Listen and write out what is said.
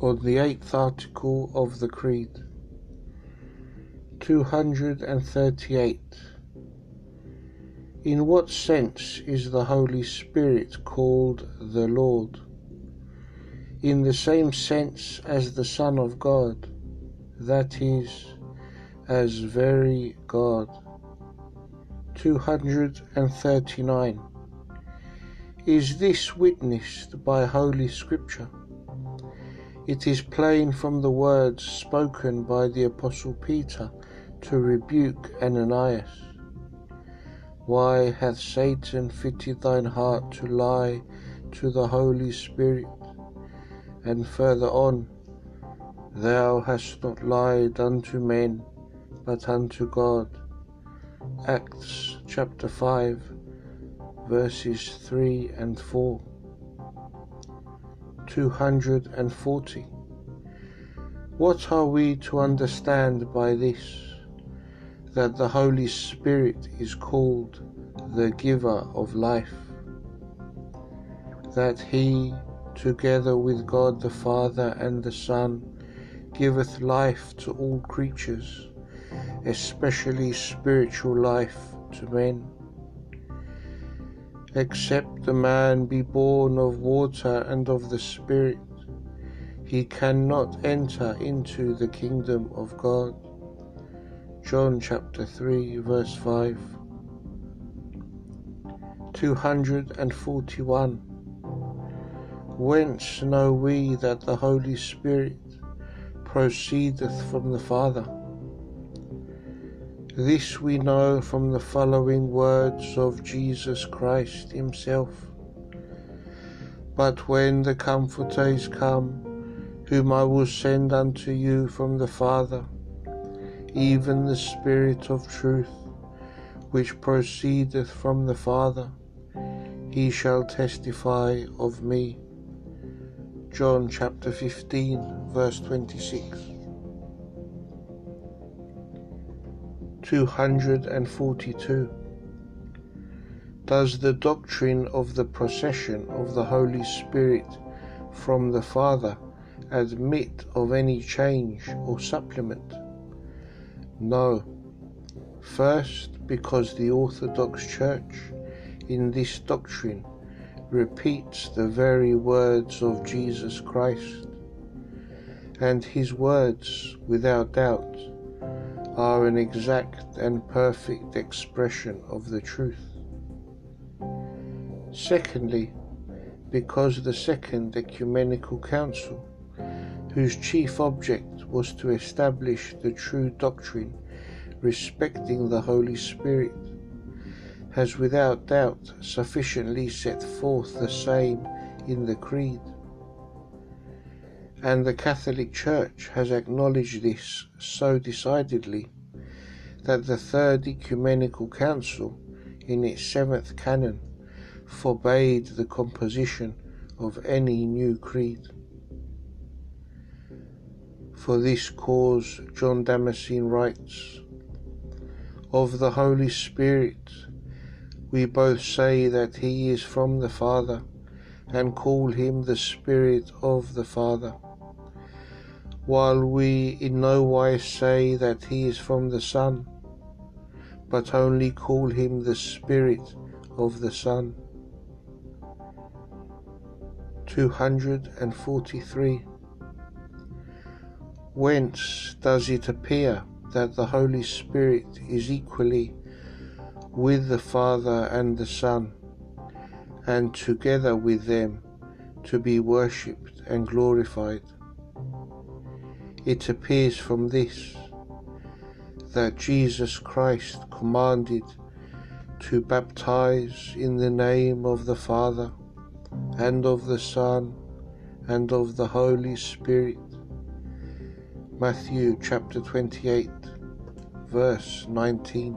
on the eighth article of the Creed. 238. In what sense is the Holy Spirit called the Lord? In the same sense as the Son of God, that is, as very God. 239. Is this witnessed by Holy Scripture? It is plain from the words spoken by the Apostle Peter to rebuke Ananias. Why hath Satan fitted thine heart to lie to the Holy Spirit? And further on, Thou hast not lied unto men, but unto God. Acts chapter 5, verses 3 and 4. 240. What are we to understand by this? That the Holy Spirit is called the giver of life. That he, together with God the Father and the Son, giveth life to all creatures, especially spiritual life to men Except a man be born of water and of the Spirit, he cannot enter into the kingdom of God. John chapter 3, verse 5. 241. Whence know we that the Holy Spirit proceedeth from the Father? This we know from the following words of Jesus Christ Himself. But when the Comforter is come, whom I will send unto you from the Father, even the Spirit of truth, which proceedeth from the Father, he shall testify of me. John chapter 15, verse 26. 242. Does the doctrine of the procession of the Holy Spirit from the Father admit of any change or supplement? No. First, because the Orthodox Church in this doctrine repeats the very words of Jesus Christ, and his words, without doubt, are an exact and perfect expression of the truth. Secondly, because the Second Ecumenical Council, whose chief object was to establish the true doctrine respecting the Holy Spirit, has without doubt sufficiently set forth the same in the Creed. And the Catholic Church has acknowledged this so decidedly that the Third Ecumenical Council, in its seventh canon, forbade the composition of any new creed. For this cause, John Damascene writes, Of the Holy Spirit, we both say that he is from the Father, and call him the Spirit of the Father while we in no wise say that he is from the Son, but only call him the Spirit of the Son. 243. Whence does it appear that the Holy Spirit is equally with the Father and the Son, and together with them to be worshipped and glorified? It appears from this that Jesus Christ commanded to baptize in the name of the Father and of the Son and of the Holy Spirit. Matthew chapter 28, verse 19.